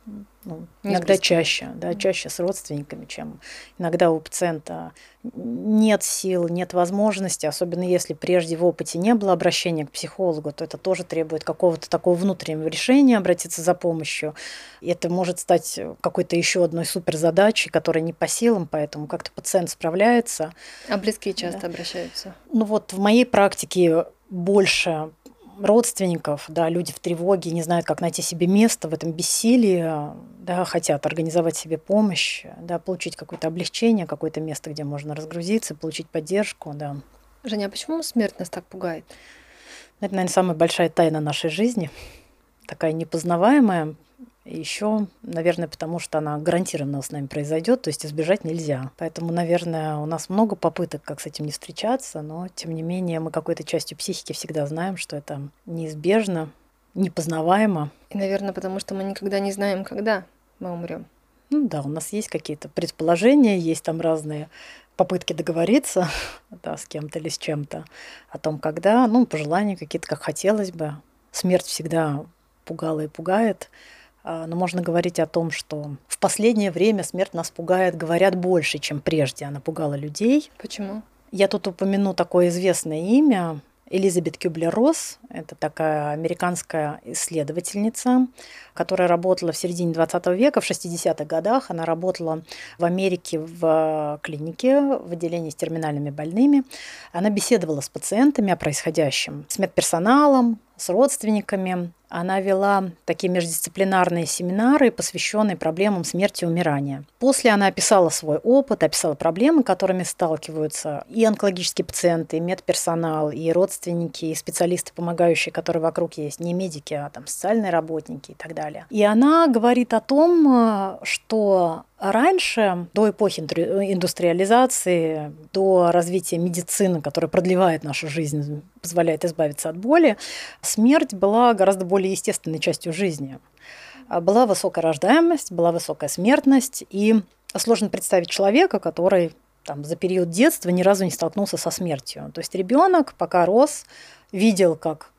ну, иногда чаще, да, чаще с родственниками, чем иногда у пациента нет сил, нет возможности, особенно если прежде в опыте не было обращения к психологу, то это тоже требует какого-то такого внутреннего решения обратиться за помощью. И это может стать какой-то еще одной суперзадачей, которая не по силам, поэтому как-то пациент справляется. А близкие часто да. обращаются? Ну вот в моей практике больше родственников, да, люди в тревоге, не знают, как найти себе место в этом бессилии, да, хотят организовать себе помощь, да, получить какое-то облегчение, какое-то место, где можно разгрузиться, получить поддержку, да. Женя, а почему смерть нас так пугает? Это, наверное, самая большая тайна нашей жизни, такая непознаваемая. Еще, наверное, потому что она гарантированно с нами произойдет, то есть избежать нельзя. Поэтому, наверное, у нас много попыток, как с этим не встречаться, но тем не менее мы какой-то частью психики всегда знаем, что это неизбежно, непознаваемо. И, наверное, потому что мы никогда не знаем, когда мы умрем. Ну да, у нас есть какие-то предположения, есть там разные попытки договориться да, с кем-то или с чем-то о том, когда, ну, пожелания какие-то, как хотелось бы. Смерть всегда пугала и пугает. А, но можно говорить о том, что в последнее время смерть нас пугает, говорят, больше, чем прежде она пугала людей. Почему? Я тут упомяну такое известное имя, Элизабет Кюблер-Росс, это такая американская исследовательница, которая работала в середине 20 века, в 60-х годах. Она работала в Америке в клинике, в отделении с терминальными больными. Она беседовала с пациентами о происходящем, с медперсоналом, с родственниками. Она вела такие междисциплинарные семинары, посвященные проблемам смерти и умирания. После она описала свой опыт, описала проблемы, которыми сталкиваются и онкологические пациенты, и медперсонал, и родственники, и специалисты, помогающие, которые вокруг есть, не медики, а там социальные работники и так далее. И она говорит о том, что Раньше, до эпохи индустриализации, до развития медицины, которая продлевает нашу жизнь, позволяет избавиться от боли, смерть была гораздо более естественной частью жизни. Была высокая рождаемость, была высокая смертность, и сложно представить человека, который там, за период детства ни разу не столкнулся со смертью. То есть ребенок, пока рос, видел, как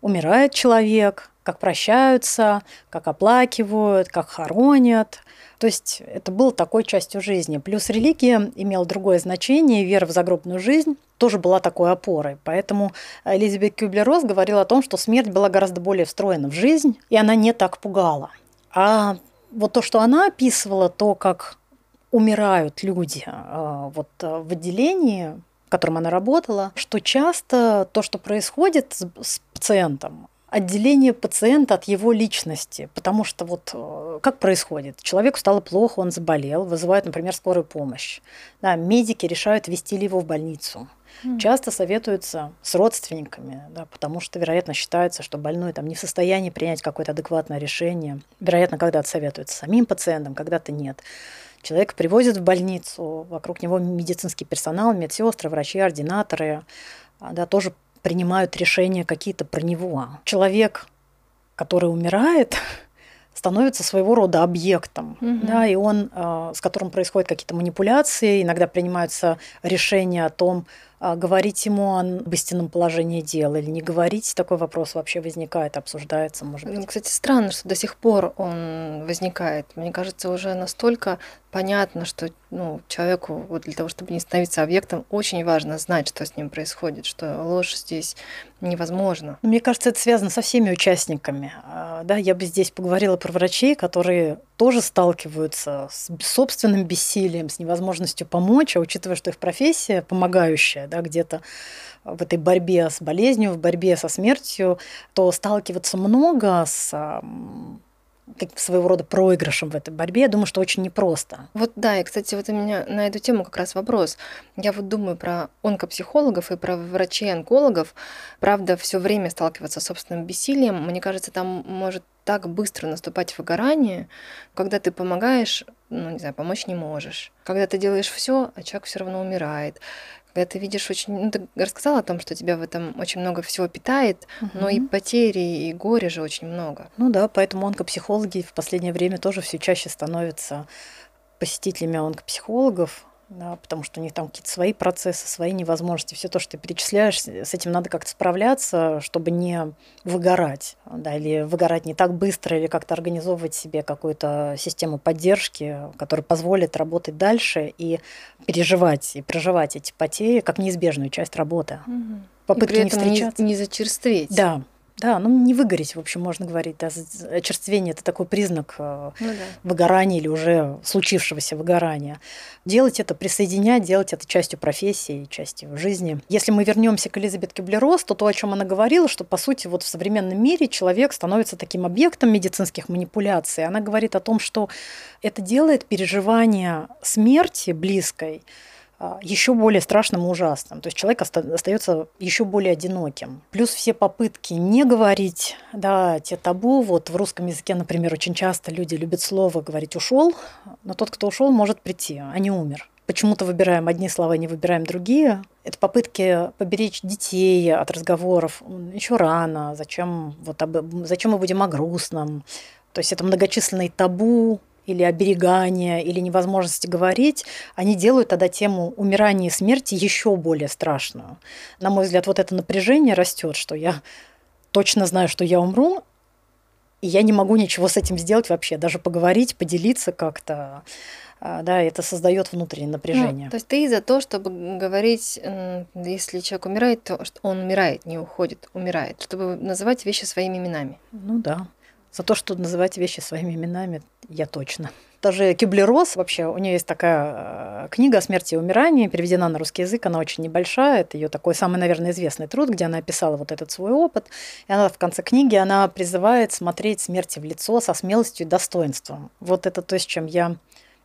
умирает человек, как прощаются, как оплакивают, как хоронят, то есть это было такой частью жизни. Плюс религия имела другое значение, вера в загробную жизнь тоже была такой опорой. Поэтому Элизабет Кюблер-Росс говорила о том, что смерть была гораздо более встроена в жизнь, и она не так пугала. А вот то, что она описывала, то, как умирают люди а, вот а, в отделении, в котором она работала, что часто то, что происходит с пациентом, отделение пациента от его личности. Потому что вот э, как происходит? Человеку стало плохо, он заболел, вызывают, например, скорую помощь. Да, медики решают вести ли его в больницу. Mm. Часто советуются с родственниками, да, потому что, вероятно, считается, что больной там не в состоянии принять какое-то адекватное решение. Вероятно, когда-то советуются самим пациентам, когда-то нет. Человека привозят в больницу, вокруг него медицинский персонал, медсестры, врачи, ординаторы, а, да, тоже принимают решения какие-то про него. Человек, который умирает, становится своего рода объектом, угу. да, и он, э, с которым происходят какие-то манипуляции, иногда принимаются решения о том, а, говорить ему об истинном положении дела или не говорить, такой вопрос вообще возникает, обсуждается, может быть. Кстати, странно, что до сих пор он возникает. Мне кажется, уже настолько понятно, что ну, человеку вот для того, чтобы не становиться объектом, очень важно знать, что с ним происходит, что ложь здесь невозможно. Мне кажется, это связано со всеми участниками. А, да, я бы здесь поговорила про врачей, которые тоже сталкиваются с собственным бессилием, с невозможностью помочь, а учитывая, что их профессия помогающая, да, где-то в этой борьбе с болезнью, в борьбе со смертью, то сталкиваться много с своего рода проигрышем в этой борьбе, я думаю, что очень непросто. Вот да, и, кстати, вот у меня на эту тему как раз вопрос. Я вот думаю про онкопсихологов и про врачей-онкологов. Правда, все время сталкиваться с собственным бессилием, мне кажется, там может так быстро наступать выгорание, когда ты помогаешь, ну, не знаю, помочь не можешь. Когда ты делаешь все, а человек все равно умирает когда ты видишь очень... Ну, ты рассказала о том, что тебя в этом очень много всего питает, угу. но и потери, и горя же очень много. Ну да, поэтому онкопсихологи в последнее время тоже все чаще становятся посетителями онкопсихологов, да, потому что у них там какие-то свои процессы, свои невозможности. Все то, что ты перечисляешь, с этим надо как-то справляться, чтобы не выгорать, да, или выгорать не так быстро, или как-то организовывать себе какую-то систему поддержки, которая позволит работать дальше и переживать и проживать эти потери как неизбежную часть работы. Угу. Попытки и при этом не встречаться. Не, не зачерстветь. Да, да, ну не выгореть, в общем, можно говорить. Да, очерствение – это такой признак э, ну, да. выгорания или уже случившегося выгорания. Делать это, присоединять, делать это частью профессии, частью жизни. Если мы вернемся к Элизабет Кеблерос, то то, о чем она говорила, что, по сути, вот в современном мире человек становится таким объектом медицинских манипуляций. Она говорит о том, что это делает переживание смерти близкой еще более страшным и ужасным. То есть человек остается еще более одиноким. Плюс все попытки не говорить, да, те табу. Вот в русском языке, например, очень часто люди любят слово говорить «ушел», но тот, кто ушел, может прийти, а не умер. Почему-то выбираем одни слова, не выбираем другие. Это попытки поберечь детей от разговоров. Еще рано. Зачем, вот об, зачем мы будем о грустном? То есть это многочисленные табу, или оберегания, или невозможности говорить, они делают тогда тему умирания и смерти еще более страшную. На мой взгляд, вот это напряжение растет, что я точно знаю, что я умру, и я не могу ничего с этим сделать вообще, даже поговорить, поделиться как-то. А, да, это создает внутреннее напряжение. Ну, то есть ты за то, чтобы говорить, если человек умирает, то он умирает, не уходит, умирает, чтобы называть вещи своими именами. Ну да. За то, что называть вещи своими именами, я точно. Даже Кюблер-Росс, вообще, у нее есть такая э, книга о смерти и умирании, переведена на русский язык, она очень небольшая, это ее такой самый, наверное, известный труд, где она описала вот этот свой опыт. И она в конце книги, она призывает смотреть смерти в лицо со смелостью и достоинством. Вот это то, с чем я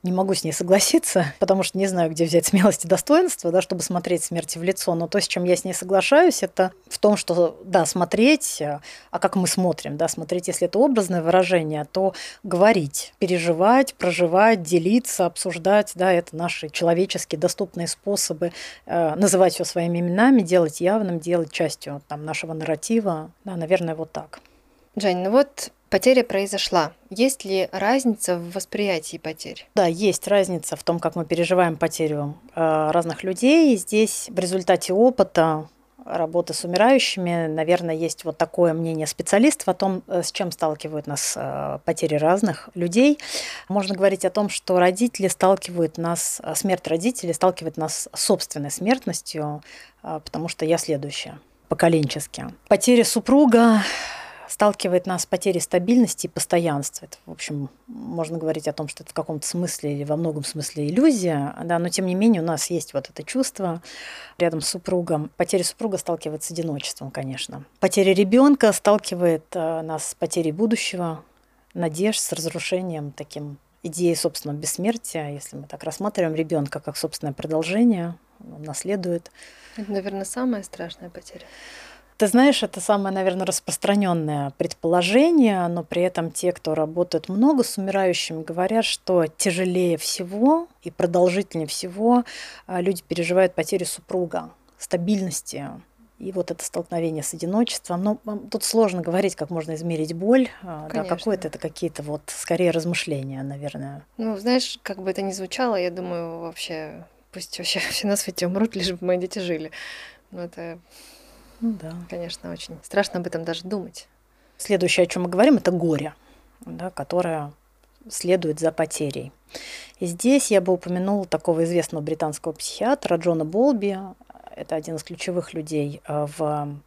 не могу с ней согласиться, потому что не знаю, где взять смелость и достоинство, да, чтобы смотреть смерти в лицо. Но то, с чем я с ней соглашаюсь, это в том, что, да, смотреть, а как мы смотрим, да, смотреть, если это образное выражение, то говорить, переживать, проживать, делиться, обсуждать, да, это наши человеческие доступные способы э, называть все своими именами, делать явным, делать частью там, нашего нарратива, да, наверное, вот так. Жень, ну вот Потеря произошла. Есть ли разница в восприятии потерь? Да, есть разница в том, как мы переживаем потерю э, разных людей. Здесь в результате опыта работы с умирающими, наверное, есть вот такое мнение специалистов о том, э, с чем сталкивают нас э, потери разных людей. Можно говорить о том, что родители сталкивают нас, смерть родителей сталкивает нас с собственной смертностью, потому что я следующая поколенчески. Потеря супруга сталкивает нас с потерей стабильности и постоянства. Это, в общем, можно говорить о том, что это в каком-то смысле или во многом смысле иллюзия, да, но тем не менее у нас есть вот это чувство рядом с супругом. Потеря супруга сталкивает с одиночеством, конечно. Потеря ребенка сталкивает э, нас с потерей будущего, надежд, с разрушением таким идеи собственного бессмертия, если мы так рассматриваем ребенка как собственное продолжение, он наследует. Это, наверное, самая страшная потеря. Ты знаешь, это самое, наверное, распространенное предположение, но при этом те, кто работают много с умирающими, говорят, что тяжелее всего и продолжительнее всего а, люди переживают потерю супруга, стабильности, и вот это столкновение с одиночеством. Но тут сложно говорить, как можно измерить боль. А, Конечно. Да, какое-то это какие-то вот скорее размышления, наверное. Ну, знаешь, как бы это ни звучало, я думаю, вообще пусть вообще все на свете умрут, лишь бы мои дети жили. Но это да. Конечно, очень страшно об этом даже думать. Следующее, о чем мы говорим, это горе, да, которое следует за потерей. И здесь я бы упомянула такого известного британского психиатра Джона Болби. Это один из ключевых людей э, в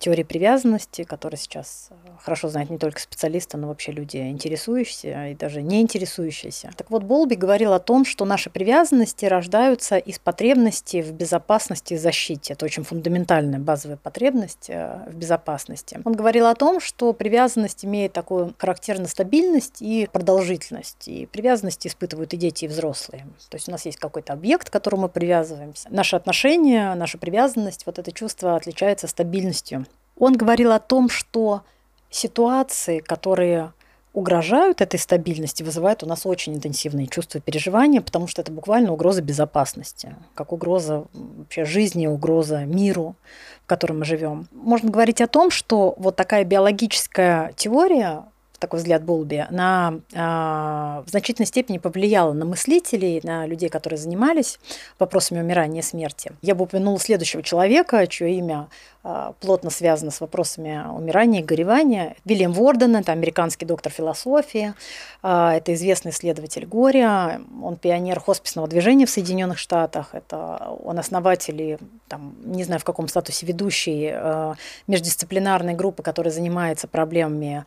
теории привязанности, которая сейчас э, хорошо знают не только специалисты, но вообще люди, интересующиеся и даже не интересующиеся. Так вот, Болби говорил о том, что наши привязанности рождаются из потребности в безопасности и защите. Это очень фундаментальная базовая потребность э, в безопасности. Он говорил о том, что привязанность имеет такую характерную стабильность и продолжительность. И привязанности испытывают и дети, и взрослые. То есть у нас есть какой-то объект, к которому мы привязываемся. Наши отношения, наша привязанность, вот это чувство отличается стабильностью. Он говорил о том, что ситуации, которые угрожают этой стабильности, вызывают у нас очень интенсивные чувства переживания, потому что это буквально угроза безопасности, как угроза вообще жизни, угроза миру, в котором мы живем. Можно говорить о том, что вот такая биологическая теория такой взгляд Болби, на, а, в значительной степени повлияла на мыслителей, на людей, которые занимались вопросами умирания и смерти. Я бы упомянула следующего человека, чье имя а, плотно связано с вопросами умирания и горевания. Вильям Ворден, это американский доктор философии, а, это известный исследователь горя, он пионер хосписного движения в Соединенных Штатах, это он основатель и, там, не знаю в каком статусе ведущий а, междисциплинарной группы, которая занимается проблемами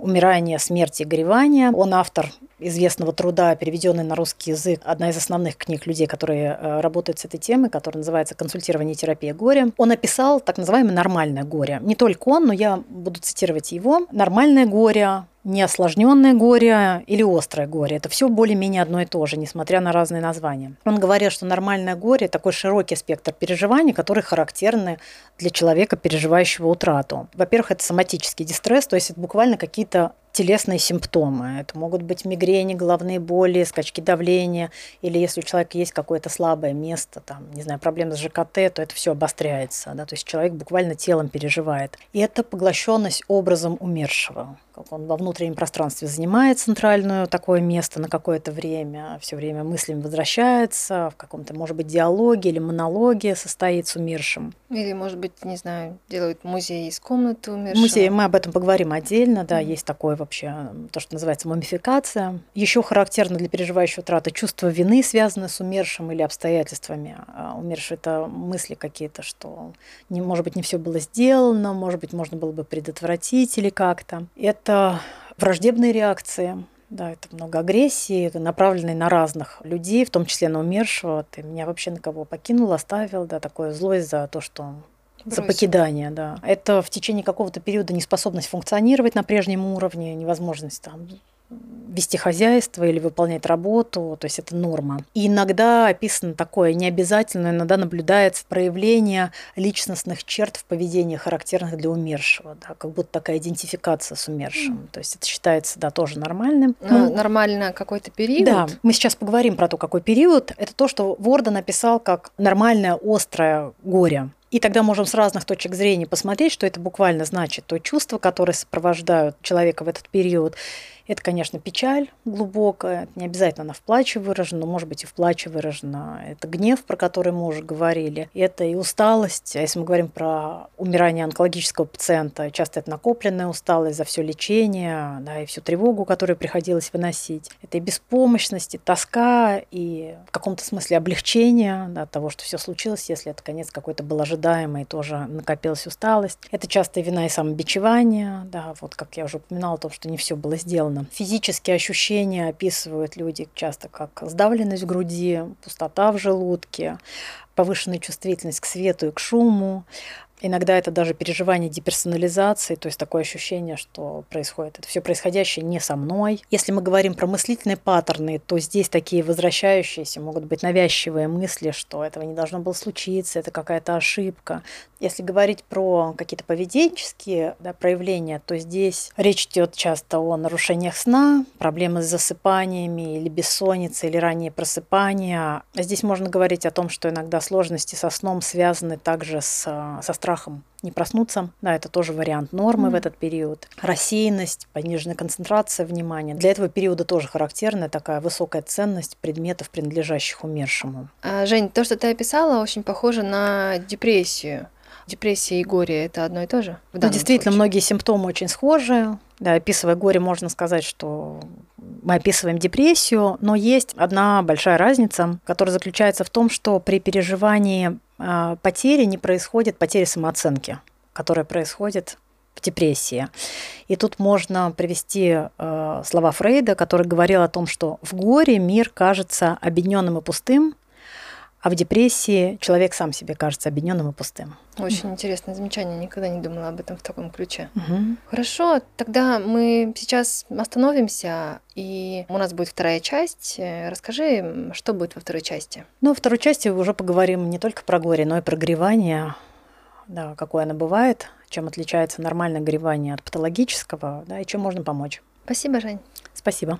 умирания, смерти горевания. Он автор известного труда, переведенный на русский язык, одна из основных книг людей, которые э, работают с этой темой, которая называется «Консультирование и терапия горя». Он описал так называемое нормальное горе. Не только он, но я буду цитировать его. Нормальное горе неосложненное горе или острое горе. Это все более-менее одно и то же, несмотря на разные названия. Он говорил, что нормальное горе – такой широкий спектр переживаний, которые характерны для человека, переживающего утрату. Во-первых, это соматический дистресс, то есть это буквально какие-то телесные симптомы. Это могут быть мигрени, головные боли, скачки давления, или если у человека есть какое-то слабое место, там, не знаю, проблемы с ЖКТ, то это все обостряется. Да? То есть человек буквально телом переживает. И это поглощенность образом умершего как он во внутреннем пространстве занимает центральное такое место на какое-то время, все время мыслями возвращается, в каком-то, может быть, диалоге или монологе состоит с умершим. Или, может быть, не знаю, делают музей из комнаты умершего. Музей, мы об этом поговорим отдельно, да, mm-hmm. есть такое вообще, то, что называется мумификация. Еще характерно для переживающего траты чувство вины, связанное с умершим или обстоятельствами. А умерший – это мысли какие-то, что, не, может быть, не все было сделано, может быть, можно было бы предотвратить или как-то. Это это враждебные реакции, да, это много агрессии, направленной на разных людей, в том числе на умершего. Ты меня вообще на кого покинул, оставил, да, такое злость за то, что Бросил. за покидание, да. Это в течение какого-то периода неспособность функционировать на прежнем уровне, невозможность там вести хозяйство или выполнять работу, то есть это норма. И иногда описано такое необязательно, иногда наблюдается проявление личностных черт в поведении, характерных для умершего, да, как будто такая идентификация с умершим. Mm. То есть это считается, да, тоже нормальным. Ну, ну, нормально какой-то период? Да, мы сейчас поговорим про то, какой период. Это то, что Ворда написал как нормальное острое горе. И тогда можем с разных точек зрения посмотреть, что это буквально значит. То чувство, которое сопровождают человека в этот период, это, конечно, печаль глубокая, не обязательно она в плаче выражена, но, может быть, и в плаче выражена. Это гнев, про который мы уже говорили. Это и усталость. А если мы говорим про умирание онкологического пациента, часто это накопленная усталость за все лечение, да, и всю тревогу, которую приходилось выносить. Это и беспомощность, и тоска, и в каком-то смысле облегчение да, от того, что все случилось, если это конец какой-то был ожидаемый, тоже накопилась усталость. Это часто вина и самобичевание, да, вот как я уже упоминала, о том, что не все было сделано сделано. Физические ощущения описывают люди часто как сдавленность в груди, пустота в желудке, повышенная чувствительность к свету и к шуму, Иногда это даже переживание деперсонализации, то есть такое ощущение, что происходит это все происходящее не со мной. Если мы говорим про мыслительные паттерны, то здесь такие возвращающиеся могут быть навязчивые мысли, что этого не должно было случиться, это какая-то ошибка. Если говорить про какие-то поведенческие да, проявления, то здесь речь идет часто о нарушениях сна, проблемы с засыпаниями или бессонницей, или раннее просыпание. Здесь можно говорить о том, что иногда сложности со сном связаны также с, со страхом не проснуться. Да, это тоже вариант нормы mm-hmm. в этот период. Рассеянность, пониженная концентрация внимания. Для этого периода тоже характерна такая высокая ценность предметов, принадлежащих умершему. А, Жень, то, что ты описала, очень похоже на депрессию. Депрессия и горе – это одно и то же? Ну, действительно, случае. многие симптомы очень схожи. Да, описывая горе, можно сказать, что мы описываем депрессию, но есть одна большая разница, которая заключается в том, что при переживании потери не происходит потери самооценки, которая происходит в депрессии. И тут можно привести э, слова Фрейда, который говорил о том, что в горе мир кажется объединенным и пустым, а в депрессии человек сам себе кажется объединенным и пустым. Очень интересное замечание, никогда не думала об этом в таком ключе. Угу. Хорошо, тогда мы сейчас остановимся, и у нас будет вторая часть. Расскажи, что будет во второй части? Ну, во второй части уже поговорим не только про горе, но и про горевание, да, какое оно бывает, чем отличается нормальное горевание от патологического, да, и чем можно помочь. Спасибо, Жень. Спасибо.